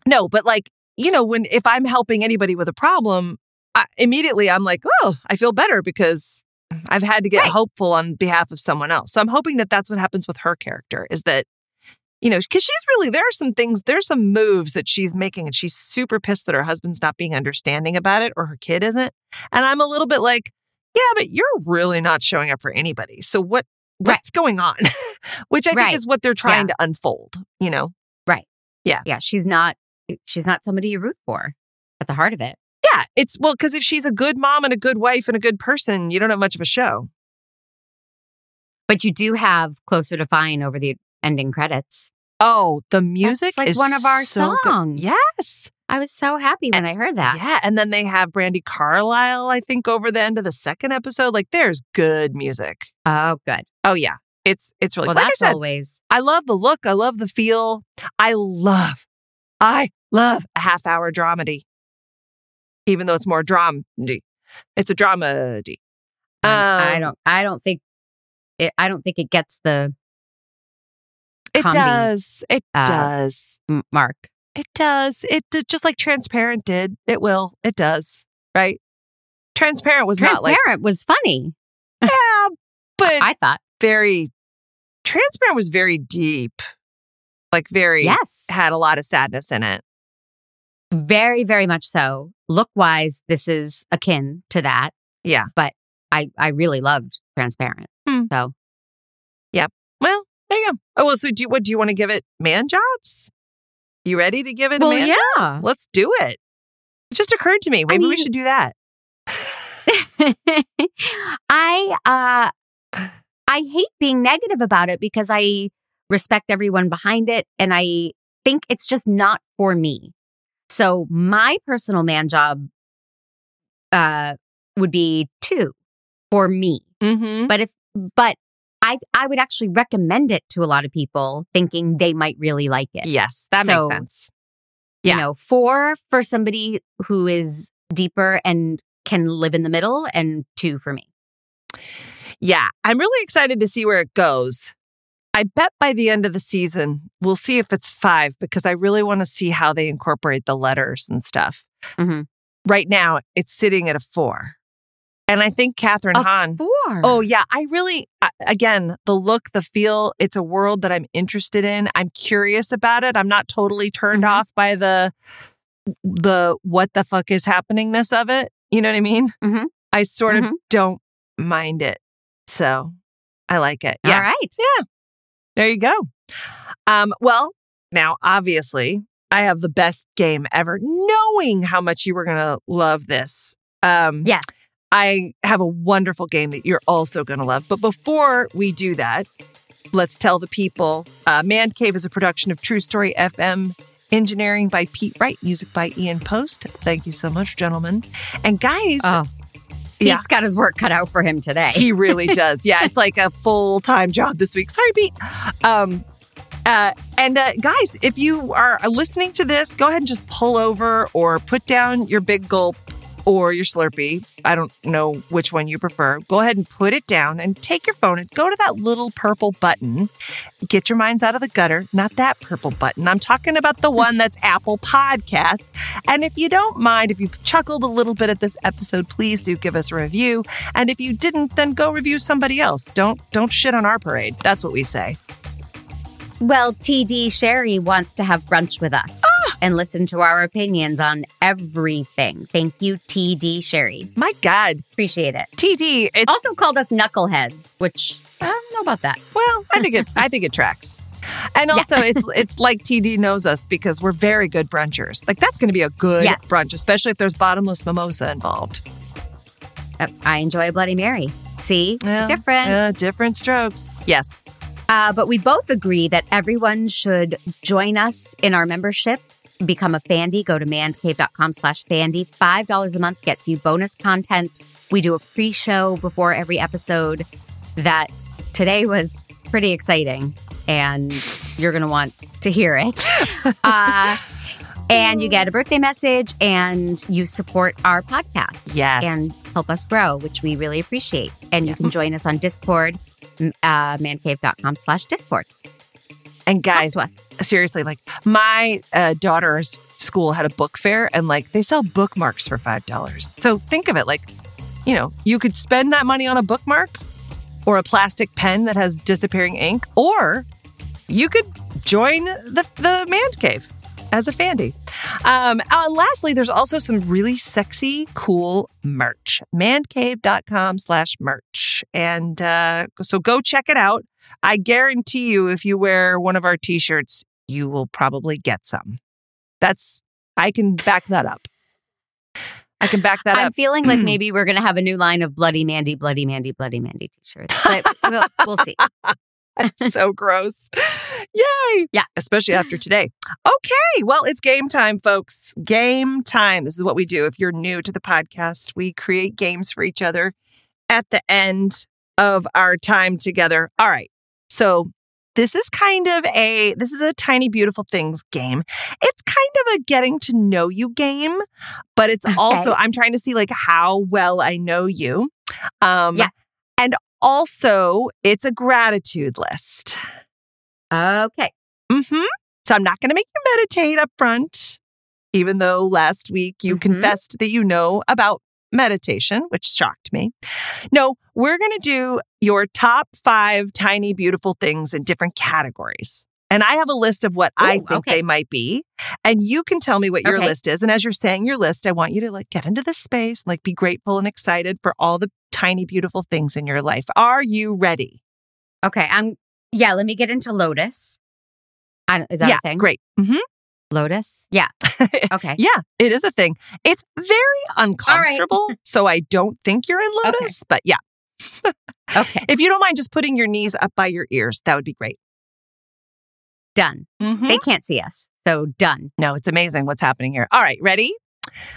no, but like, you know, when if I'm helping anybody with a problem, I, immediately I'm like, oh, I feel better because I've had to get Right. hopeful on behalf of someone else. So I'm hoping that that's what happens with her character is that, you know, because she's really, there are some things, there's some moves that she's making and she's super pissed that her husband's not being understanding about it or her kid isn't. And I'm a little bit like, yeah, but you're really not showing up for anybody. So what, Right. what's going on? Which I think is what they're trying to unfold, you know? Right. Yeah. Yeah, she's not. She's not somebody you root for at the heart of it. Yeah, it's well because if she's a good mom and a good wife and a good person, you don't have much of a show. But you do have closer to fine over the ending credits. Oh, the music like is one of our so good. songs. Yes, I was so happy when I heard that. yeah, and then they have Brandi Carlile. I think over the end of the second episode, like there's good music. Oh, good. Oh yeah, it's it's really Well, like I that's said. always I love the look. I love the feel. I love, I love a half hour dramedy, even though it's more dramedy. It's a dramedy. I Um, don't. I don't think. It, I don't think it gets the It does. It uh, does. mark. It does. It just like Transparent did. It will. It does. Right? Transparent was not like Transparent like was funny. yeah, but I thought. very Transparent was very deep. Like very Yes, had a lot of sadness in it. Very, very much so. Look wise, this is akin to that. Yeah. but I I really loved Transparent. Hmm. So Well, there you go. Oh well, so do you, what do you want to give it? Man jobs? You ready to give it well, a man yeah. job? Let's do it. It just occurred to me. Maybe we mean- should do that. I uh I hate being negative about it because I respect everyone behind it and I think it's just not for me. So my personal man job uh would be 2 for me. Mm-hmm. But if but I I would actually recommend it to a lot of people thinking they might really like it. Yes, that makes So- sense. You Yeah. know, 4 for somebody who is deeper and can live in the middle and 2 for me. Yeah, I'm really excited to see where it goes. I bet by the end of the season, we'll see if it's five because I really want to see how they incorporate the letters and stuff. Mhm. Right now, it's sitting at a four. And I think Kathryn A Hahn. 4. Oh, yeah. I really, again, the look, the feel, it's a world that I'm interested in. I'm curious about it. I'm not totally turned Mhm. off by the, the what the fuck is happeningness of it. You know what I mean? Mhm. I sort of Mhm. don't mind it. So I like it. Yeah. All right. There you go. Um, well, now obviously I have the best game ever, knowing how much you were gonna love this. Um, Yes. I have a wonderful game that you're also gonna love. But before we do that, let's tell the people. Uh, Mandcave is a production of True Story FM. Engineering by Pete Wright, music by Ian Post. Thank you so much, gentlemen. And guys, Oh, Yeah. Pete's got his work cut out for him today. He really does. Yeah, it's like a full time job this week. Sorry, Pete. Um, uh, and uh, guys, if you are listening to this, go ahead and just pull over or put down your big gulp or your Slurpee. I don't know which one you prefer. Go ahead and put it down and take your phone and go to that little purple button. Get your minds out of the gutter. Not that purple button. I'm talking about the one that's Apple Podcasts. And if you don't mind, if you've chuckled a little bit at this episode, please do give us a review. And if you didn't, then go review somebody else. Don't don't shit on our parade. That's what we say. Well, TD Sherry wants to have brunch with us Ah! and listen to our opinions on everything. Thank you, TD Sherry. My God, Appreciate it. TD. It's Also called us knuckleheads, which I don't know about that. well, I think it. I think it tracks. And also, it's it's like TD knows us because we're very good brunchers. Like that's going to be a good Yes. brunch, especially if there's bottomless mimosa involved. I enjoy Bloody Mary. See? Yeah. Different. Uh, different strokes. Yes. Uh, but we both agree that everyone should join us in our membership. Become a Fandy. Go to mandcave.com slash Fandy. $5 a month gets you bonus content. We do a pre show before every episode that today was pretty exciting, and you're going to want to hear it. uh, and you get a birthday message, and you support our podcast Yes. and help us grow, which we really appreciate. And you can join us on Discord, uh, mandcave.com slash Discord. And guys, seriously, like my uh, daughter's school had a book fair, and like they sell bookmarks for five dollars. So think of it like, you know, you could spend that money on a bookmark or a plastic pen that has disappearing ink, or you could join the the Mandcave as a fandy. Um, uh, lastly, there's also some really sexy, cool merch. Mandcave.com slash merch. And uh, so go check it out. I guarantee you, if you wear one of our t shirts, you will probably get some. That's, I can back that up. I can back that up. I'm feeling like maybe we're going to have a new line of Bloody Mandy, Bloody Mandy, Bloody Mandy t shirts. But we'll, we'll see. It's so gross. Yay. Yeah. Especially after today. Okay. Well, it's game time, folks. Game time. This is what we do. If you're new to the podcast, we create games for each other at the end of our time together. All right. So this is kind of a this is a tiny beautiful things game. It's kind of a getting to know you game, but it's also I'm trying to see like how well I know you. Um Yeah. and also it's a gratitude list. Okay. Mm-hmm. So I'm not going to make you meditate up front, even though last week you Mhm. confessed that you know about meditation, which shocked me. No, we're going to do your top five tiny, beautiful things in different categories. And I have a list of what I think okay. they might be. And you can tell me what your Okay. list is. And as you're saying your list, I want you to like get into this space, like be grateful and excited for all the tiny, beautiful things in your life. Are you ready? Okay. I'm, yeah, let me get into Lotus. I, is that yeah, a thing? great. Mm-hmm. Lotus? Yeah. Okay. Yeah, it is a thing. It's very uncomfortable. so I don't think you're in Lotus, but yeah. Okay. If you don't mind just putting your knees up by your ears, that would be great. Done. Mhm. They can't see us. So done. No, it's amazing what's happening here. All right, ready?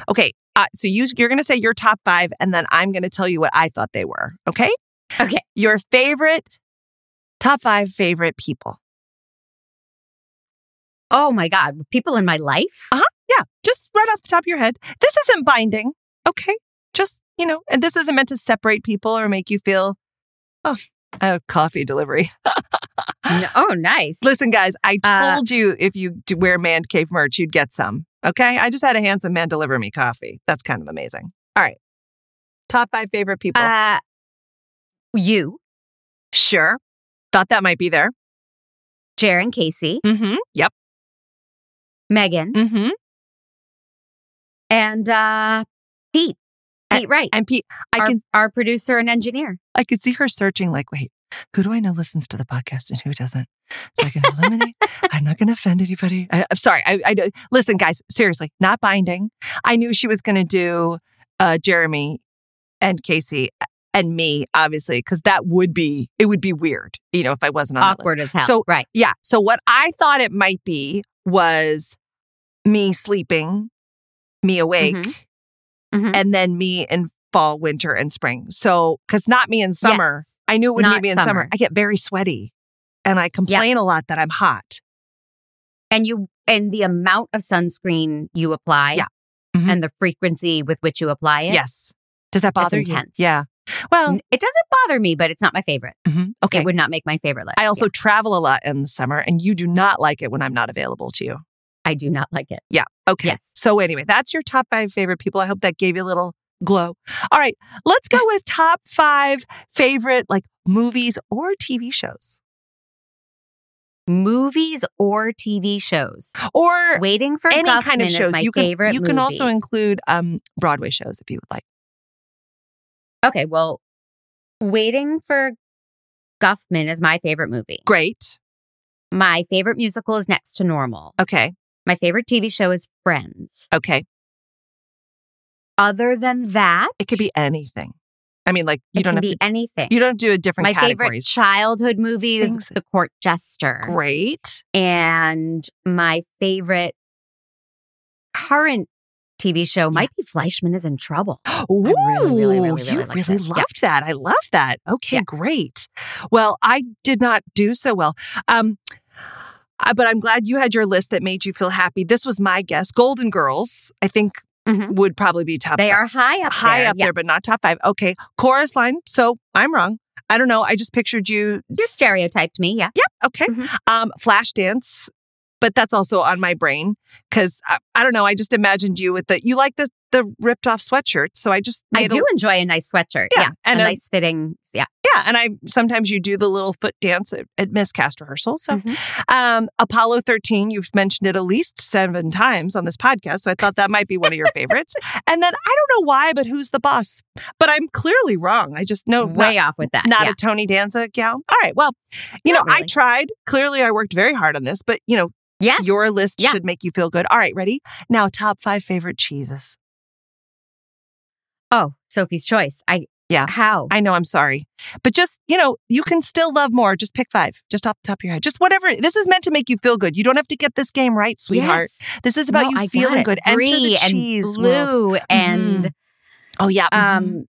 Okay. Uh, so you, you're going to say your top five, and then I'm going to tell you what I thought they were. Okay. Okay. Your favorite, top five favorite people. Oh my God. People in my life? Uh huh. Yeah, just right off the top of your head. This isn't binding. Okay. Just, you know, and this isn't meant to separate people or make you feel, oh, have coffee delivery. No- oh, nice. Listen, guys, I Uh, told you if you wear Mandcave merch, you'd get some. Okay. I just had a handsome man deliver me coffee. That's kind of amazing. All right. Top five favorite people. Uh, you, sure. Thought that might be there. Jaron Casey, Mm hmm. Yep. Megan, Mm hmm. and uh, Pete. Pete Wright, And Pete, I our, can our producer and engineer. I could see her searching, like, wait, who do I know listens to the podcast and who doesn't? So I can eliminate. I'm not going to offend anybody. I, I'm sorry. I, I listen, guys. Seriously, not binding. I knew she was going to do uh, Jeremy and Casey. and me, obviously, because that would be it would be weird, you know, if I wasn't on. Awkward as hell. So right. yeah. So what I thought it might be was me sleeping, me awake, Mhm. and then me in fall, winter, and spring. So because not me in summer. Yes. I knew it would be Not be me in summer. summer. I get very sweaty, and I complain a lot that I'm hot. And you and the amount of sunscreen you apply Yeah. Mhm. and the frequency with which you apply it. Yes. Does that bother you? intense. Yeah. Well, It doesn't bother me, but it's not my favorite. mhm, okay. It would not make my favorite list. I also Yeah. travel a lot in the summer, and you do not like it when I'm not available to you. I do not like it. Yeah. Okay. Yes. So anyway, that's your top five favorite people. I hope that gave you a little glow. All right, let's go with top five favorite like movies or TV shows. Movies or TV shows. Or Waiting for any Guffman kind of shows. you can favorite you can also include um Broadway shows if you would like. Okay, well, Waiting for Guffman is my favorite movie. Great. My favorite musical is Next to Normal. Okay. My favorite TV show is Friends. Okay. Other than that, It could be anything. I mean, like you it don't have be to anything. you don't do a different my favorite childhood movie is Things- The Court Jester. Great. And my favorite current TV show might be Fleishman is in Trouble. Ooh, really, really, really, you really liked really it. Yep. loved that. I love that. Okay, Yeah. great. Well, I did not do so well. Um, uh, but I'm glad you had your list that made you feel happy. This was my guess. Golden Girls, I think, Mhm. would probably be top. They five. are high up high there. up there, but not top five. Okay, chorus line. So I'm wrong. I don't know. I just pictured you. You stereotyped me. Yeah. Yep. Okay. Mhm. Um, flash dance, but that's also on my brain because I, I don't know. I just imagined you with the you like the the ripped off sweatshirt, so I just I made a- do enjoy a nice sweatshirt. Yeah, Yeah. and a a- nice fitting. Yeah. Yeah, and I sometimes you do the little foot dance at, at miscast rehearsal. So, Mhm. um, Apollo thirteen, you've mentioned it at least seven times on this podcast, so I thought that might be one of your favorites. and then I don't know why, but who's the boss? But I'm clearly wrong. I just know Way not, off with that. not yeah. a Tony Danza gal. All right, well, you know Not I tried. Clearly, I worked very hard on this, but you know yes. your list Yeah. should make you feel good. All right, ready now? Top five favorite cheeses. oh, Sophie's choice. I. Yeah. How? I know I'm sorry, but just, you know, you can still love more. Just pick five, just off the top of your head. Just whatever. This is meant to make you feel good. You don't have to get this game right, sweetheart. Yes. This is about No, you I feeling good. Enter the Brie and cheese world. blue and Oh, yeah. mhm. um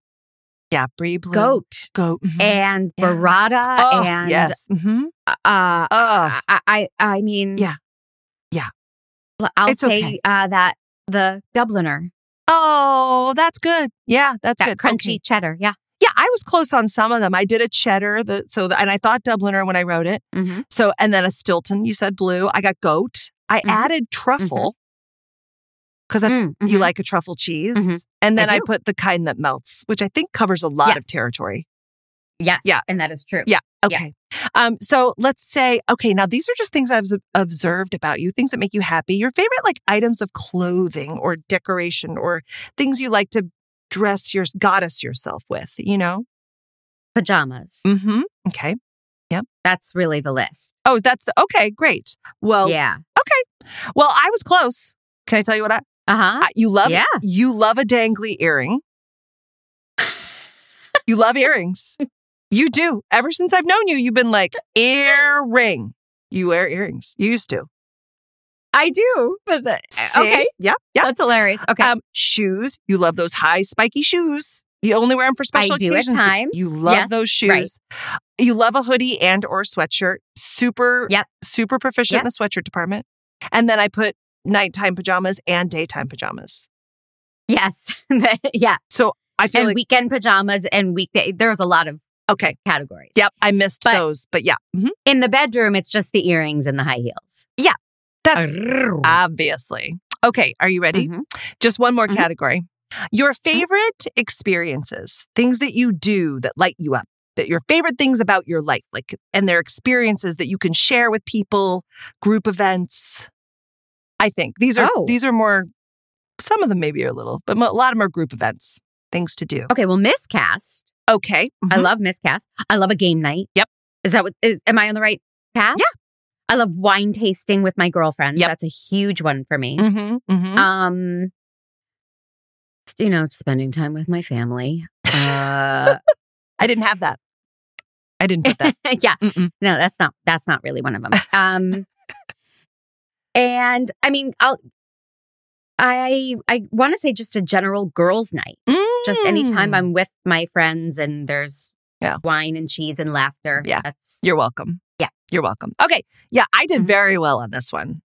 yeah, brie blue. goat Goat. mhm. and Yeah. burrata oh, and yes. hmm uh Oh, I, I mean. Yeah. I'll It's say okay. uh that the Dubliner oh, that's good. Yeah, that's that good. crunchy Okay. cheddar yeah Yeah, I was close on some of them. I did a cheddar, the so the, and I thought Dubliner when I wrote it. mm-hmm. So and then a Stilton. You said blue. I got goat. I Mhm. added truffle because Mm-hmm. you like a truffle cheese. Mhm. And then I I, put the kind that melts, which I think covers a lot of territory. yes Yeah. and that is true Yeah. Yeah. Okay. Um, so let's say, okay, now these are just things I've observed about you, things that make you happy. Your favorite like items of clothing or decoration or things you like to dress your goddess yourself with, you know? pajamas Mm-hmm. Okay. Yep. That's really the list Oh, that's the okay, great. Well, yeah Okay. well, I was close. Can I tell you what I, uh-huh I you love? Yeah. You love a dangly earring. you love earrings. You do. Ever since I've known you, you've been like earring. You wear earrings. You used to. I do but the, See? okay Yep. Yeah. that's hilarious okay Um, shoes. You love those high spiky shoes. You only wear them for special I do occasions. but times. You love Yes, those shoes. right. You love a hoodie and or sweatshirt. Super. Yep. Super proficient Yep. in the sweatshirt department. And then I put nighttime pajamas and daytime pajamas. yes yeah So I feel and like weekend pajamas and weekday there's a lot of okay. categories Yep, I missed But- those, but yeah, mhm. in the bedroom it's just the earrings and the high heels Yeah. that's obviously okay. Are you ready? Mhm. Just one more Mhm. category. Your favorite experiences, things that you do that light you up, that your favorite things about your life, like, and their experiences that you can share with people, group events. I think these are Oh. these are more. Some of them maybe are a little, but a lot of them are group events, things to do. okay well miscast Okay, I mhm. love miscast. I love a game night. Yep. Is that what is am I on the right path? Yeah. I love wine tasting with my girlfriends. Yep. That's a huge one for me. Mm-hmm, mm-hmm. Um you know, spending time with my family. Uh I didn't have that. I didn't put that. yeah. Mm-mm. No, that's not that's not really one of them. Um and I mean, I'll I I want to say just a general girls' night. Just anytime Mm. I'm with my friends and there's Yeah. wine and cheese and laughter. Yeah. That's You're welcome. Yeah. You're welcome. Okay. Yeah, I did Mhm. very well on this one.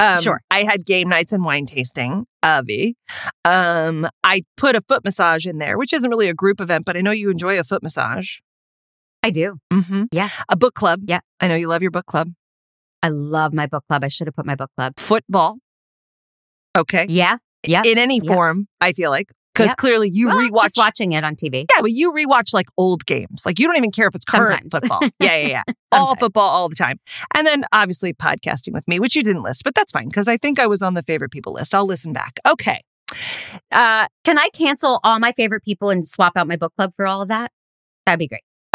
Um, Sure. I had game nights and wine tasting, Avi. Um, I put a foot massage in there, which isn't really a group event, but I know you enjoy a foot massage. I do. Mm-hmm. Yeah. A book club. Yeah. I know you love your book club. I love my book club. I should have put my book club. Football. Okay. Yeah. Yeah. In any Yeah. form, I feel like. Because Yep. clearly you Well, rewatch. just watching it on TV. Yeah, but you rewatch like old games. Like you don't even care if it's current Sometimes. football. Yeah, yeah, yeah. all football all the time. And then obviously podcasting with me, which you didn't list, but that's fine because I think I was on the favorite people list. I'll listen back. Okay. Uh, Can I cancel all my favorite people and swap out my book club for all of that? That'd be great.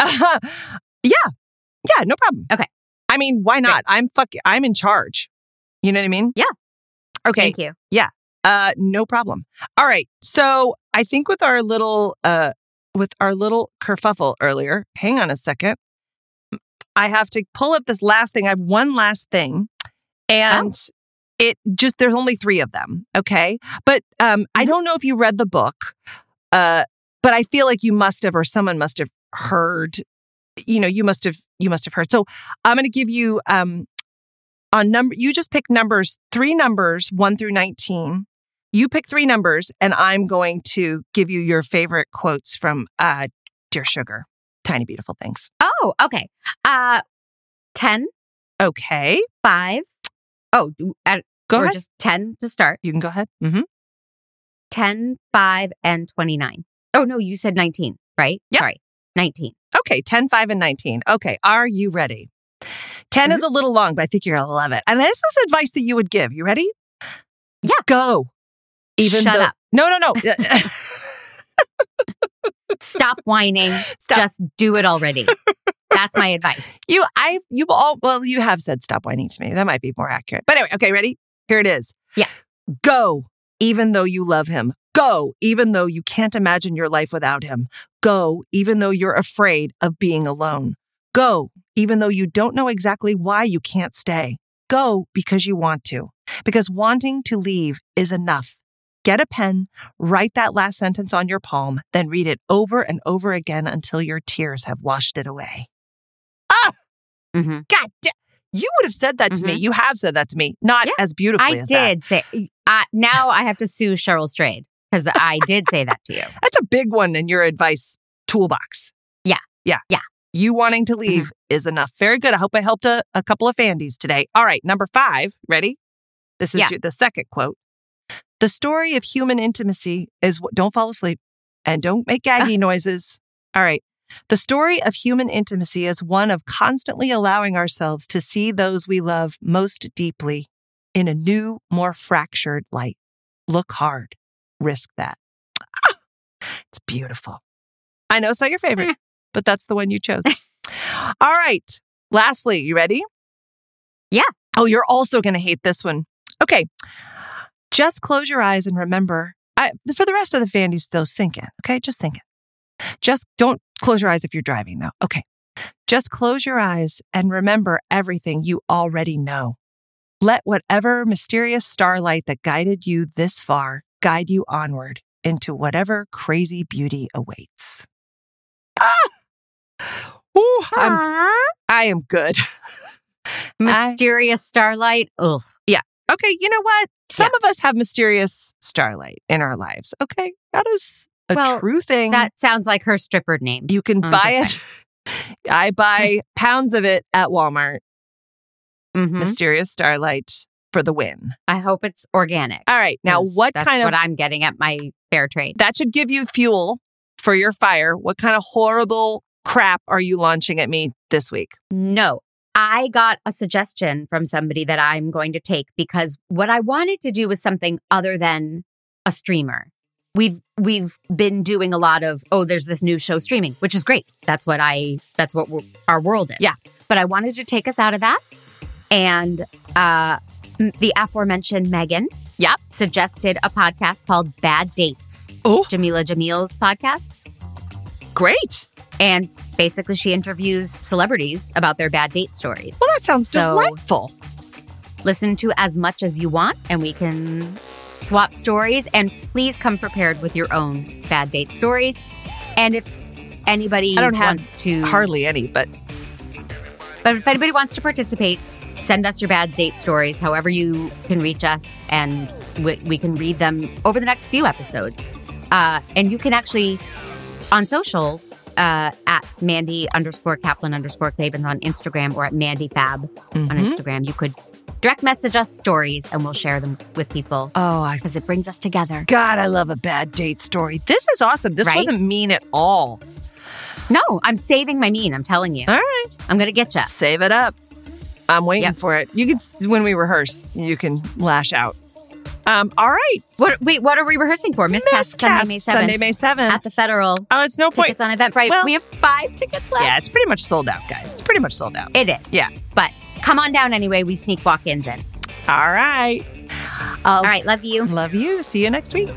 yeah. Yeah, no problem. Okay. I mean, why not? I'm fuck I'm in charge. You know what I mean? Yeah. Okay. Thank you. Uh no problem. All right. So I think with our little uh with our little kerfuffle earlier, hang on a second. I have to pull up this last thing. I have one last thing. And it just there's only three of them. Okay. But um I don't know if you read the book. Uh but I feel like you must have or someone must have heard you know you must have you must have heard so i'm going to give you um on number you just pick numbers three numbers 1 through 19 you pick three numbers and i'm going to give you your favorite quotes from uh dear sugar tiny beautiful things Oh, okay. Uh 10, okay 5. Oh, uh, go or ahead just 10 to start. you can go ahead mm-hmm. 10, 5, and 29. Oh, no, you said 19, right? Yep. Sorry. 19. okay 10 5 and 19 okay are you ready 10 is a little long but i think you're going to love it and this is advice that you would give you ready Yeah. go even Shut though up. no no no Stop whining. Stop. Just do it already. That's my advice. You, I, you've all, well, you have said stop whining to me. That might be more accurate. But anyway, okay, ready? Here it is. Yeah. Go, even though you love him. Go, even though you can't imagine your life without him. Go, even though you're afraid of being alone. Go, even though you don't know exactly why you can't stay. Go because you want to. Because wanting to leave is enough. Get a pen, write that last sentence on your palm, then read it over and over again until your tears have washed it away. Ah! Mhm. God. You would have said that to me. You have said that to me. Not Yeah, as beautifully I as that. did say, uh, now I have to sue Cheryl Strayed because I did say that to you. That's a big one in your advice toolbox. Yeah. Yeah. Yeah. Mm-hmm. You wanting to leave is enough. Very good. I hope I helped a, a couple of Fandies today. All right. Number five. Ready? This is Yeah. your, the second quote. The story of human intimacy is don't fall asleep and don't make gaggy noises. All right. The story of human intimacy is one of constantly allowing ourselves to see those we love most deeply in a new, more fractured light. Look hard. Risk that. Ah, it's beautiful. I know it's not your favorite, but that's the one you chose. All right. Lastly, you ready? Yeah. Oh, you're also going to hate this one. Okay. Just close your eyes and remember. I, for the rest of the Fandies, still sink in. Okay. Just sink in. Just don't close your eyes if you're driving, though. Okay. Just close your eyes and remember everything you already know. Let whatever mysterious starlight that guided you this far guide you onward into whatever crazy beauty awaits. Ah! Ooh, I'm, I am good. Mysterious starlight. Ugh. Okay, you know what? Some of us have mysterious starlight in our lives. Okay, that is a Well, true thing. That sounds like her stripper name. you can I'm buy it. I buy pounds of it at Walmart. Mhm. Mysterious starlight for the win. I hope it's organic. All right. Now, what kind of what I'm getting at my fair trade? that should give you fuel for your fire? What kind of horrible crap are you launching at me this week? No. I got a suggestion from somebody that I'm going to take because what I wanted to do was something other than a streamer. We've we've been doing a lot of oh there's this new show streaming, which is great. That's what I that's what we're, our world is. Yeah. But I wanted to take us out of that and uh the aforementioned Megan Yep. suggested a podcast called Bad Dates. Oh. Jameela Jamil's podcast. Great. And basically, she interviews celebrities about their bad date stories. Well, that sounds So- delightful. Listen to as much as you want, and we can swap stories. And please come prepared with your own bad date stories. And if anybody I don't have wants to hardly any, but But if anybody wants to participate, send us your bad date stories, however you can reach us, and we, we can read them over the next few episodes. Uh, and you can actually, on social, uh, at Mandy underscore Kaplan underscore Clavens on Instagram or at Mandy Fab on Instagram, you could direct message us stories and we'll share them with people oh, because it brings us together. God, I love a bad date story. This is awesome. This Right? wasn't mean at all. No, I'm saving my mean. I'm telling you. All right, I'm going to get you. save it up. I'm waiting Yep. for it. You can when we rehearse, you can lash out. Um, all right, What, wait, what are we rehearsing for? Miscast Sunday, May 7th. Sunday, May seventh. At the Federal. oh, it's no point. Tickets on Eventbrite. Well- we have five tickets left. Yeah, it's pretty much sold out, guys. It's pretty much sold out. It is. Yeah. But come on down anyway. We sneak walk ins in. All right. All All right. Love you. Love you. See you next week.